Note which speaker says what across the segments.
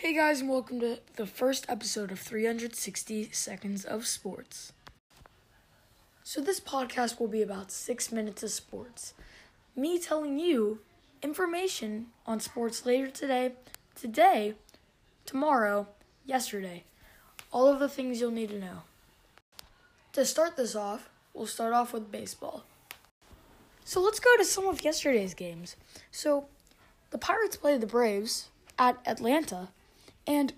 Speaker 1: Hey guys, and welcome to the first episode of 360 Seconds of Sports. So, this podcast will be about six minutes of sports. Me telling you information on sports later today, today, tomorrow, yesterday. All of the things you'll need to know. To start this off, we'll start off with baseball. So, let's go to some of yesterday's games. So, the Pirates played the Braves at Atlanta and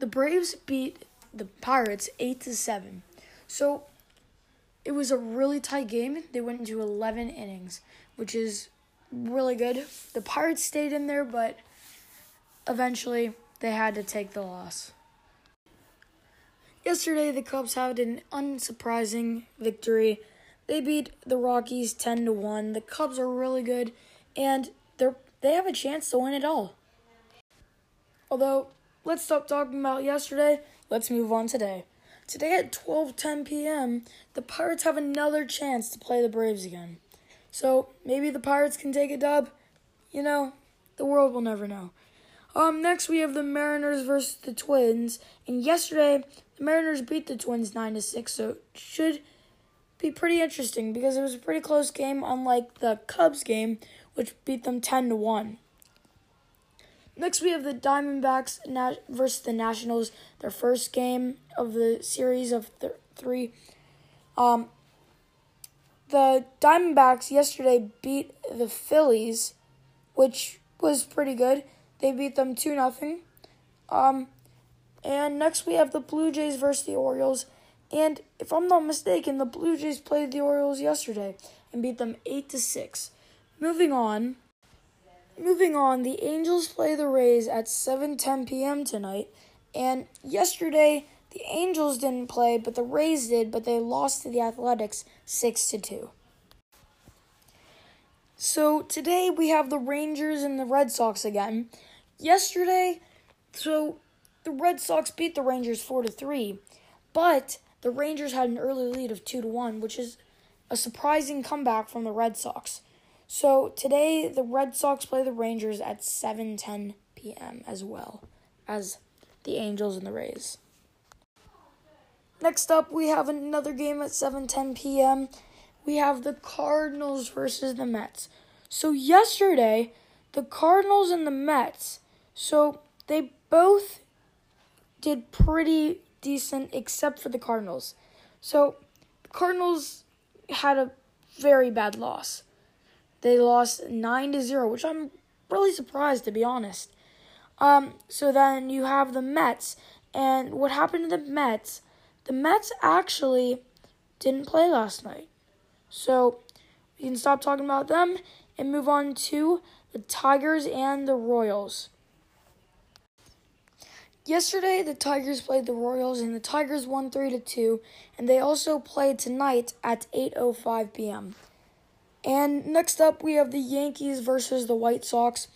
Speaker 1: the Braves beat the Pirates 8 to 7. So it was a really tight game. They went into 11 innings, which is really good. The Pirates stayed in there, but eventually they had to take the loss. Yesterday, the Cubs had an unsurprising victory. They beat the Rockies 10 to 1. The Cubs are really good and they're they have a chance to win it all. Although, let's stop talking about yesterday. Let's move on today. Today at 12:10 p.m., the Pirates have another chance to play the Braves again. So, maybe the Pirates can take a dub. You know, the world will never know. Um next we have the Mariners versus the Twins, and yesterday the Mariners beat the Twins 9 to 6, so it should be pretty interesting because it was a pretty close game unlike the Cubs game which beat them 10 to 1. Next, we have the Diamondbacks versus the Nationals, their first game of the series of th- three. Um, the Diamondbacks yesterday beat the Phillies, which was pretty good. They beat them 2 0. Um, and next, we have the Blue Jays versus the Orioles. And if I'm not mistaken, the Blue Jays played the Orioles yesterday and beat them 8 to 6. Moving on. Moving on, the Angels play the Rays at 7:10 p.m. tonight. And yesterday, the Angels didn't play, but the Rays did, but they lost to the Athletics 6 to 2. So today we have the Rangers and the Red Sox again. Yesterday, so the Red Sox beat the Rangers 4 to 3, but the Rangers had an early lead of 2 to 1, which is a surprising comeback from the Red Sox. So today the Red Sox play the Rangers at 7:10 p.m. as well as the Angels and the Rays. Next up, we have another game at 7:10 p.m. We have the Cardinals versus the Mets. So yesterday, the Cardinals and the Mets, so they both did pretty decent except for the Cardinals. So the Cardinals had a very bad loss. They lost 9 to 0, which I'm really surprised to be honest. Um, so then you have the Mets, and what happened to the Mets? The Mets actually didn't play last night. So we can stop talking about them and move on to the Tigers and the Royals. Yesterday, the Tigers played the Royals, and the Tigers won three to two. And they also played tonight at 8:05 p.m. And next up, we have the Yankees versus the White Sox.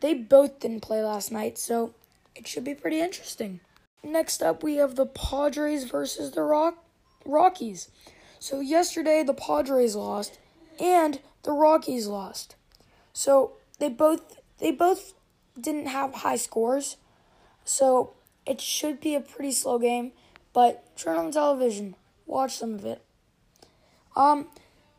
Speaker 1: They both didn't play last night, so it should be pretty interesting. Next up, we have the Padres versus the Rock- Rockies. So yesterday, the Padres lost, and the Rockies lost. So they both they both didn't have high scores, so it should be a pretty slow game. But turn on television, watch some of it. Um,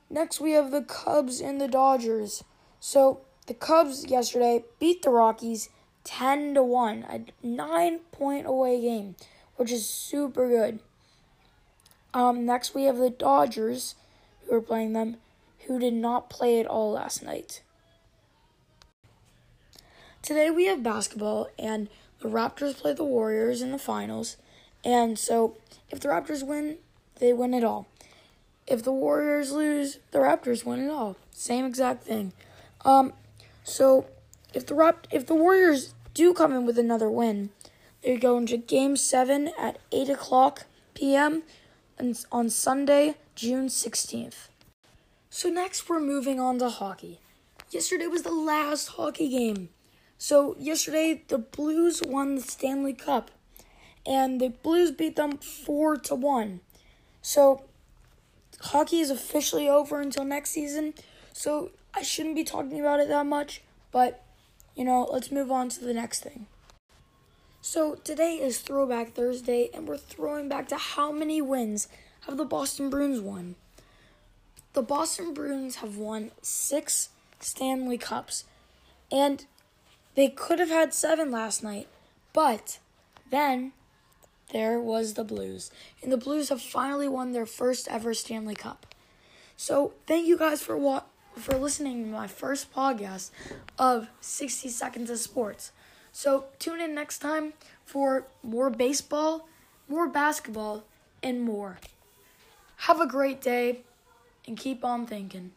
Speaker 1: Next, we have the Cubs and the Dodgers. So, the Cubs yesterday beat the Rockies 10 to 1, a 9 point away game, which is super good. Um, next, we have the Dodgers, who are playing them, who did not play at all last night. Today, we have basketball, and the Raptors play the Warriors in the finals. And so, if the Raptors win, they win it all. If the Warriors lose, the Raptors win it all. Same exact thing. Um, so if the if the Warriors do come in with another win, they go into Game Seven at eight o'clock p.m. on Sunday, June sixteenth. So next, we're moving on to hockey. Yesterday was the last hockey game. So yesterday, the Blues won the Stanley Cup, and the Blues beat them four to one. So hockey is officially over until next season, so I shouldn't be talking about it that much, but you know, let's move on to the next thing. So today is Throwback Thursday, and we're throwing back to how many wins have the Boston Bruins won? The Boston Bruins have won six Stanley Cups, and they could have had seven last night, but then there was the Blues, and the Blues have finally won their first ever Stanley Cup. So thank you guys for for listening to my first podcast of 60 Seconds of Sports. So tune in next time for more baseball, more basketball, and more. Have a great day and keep on thinking.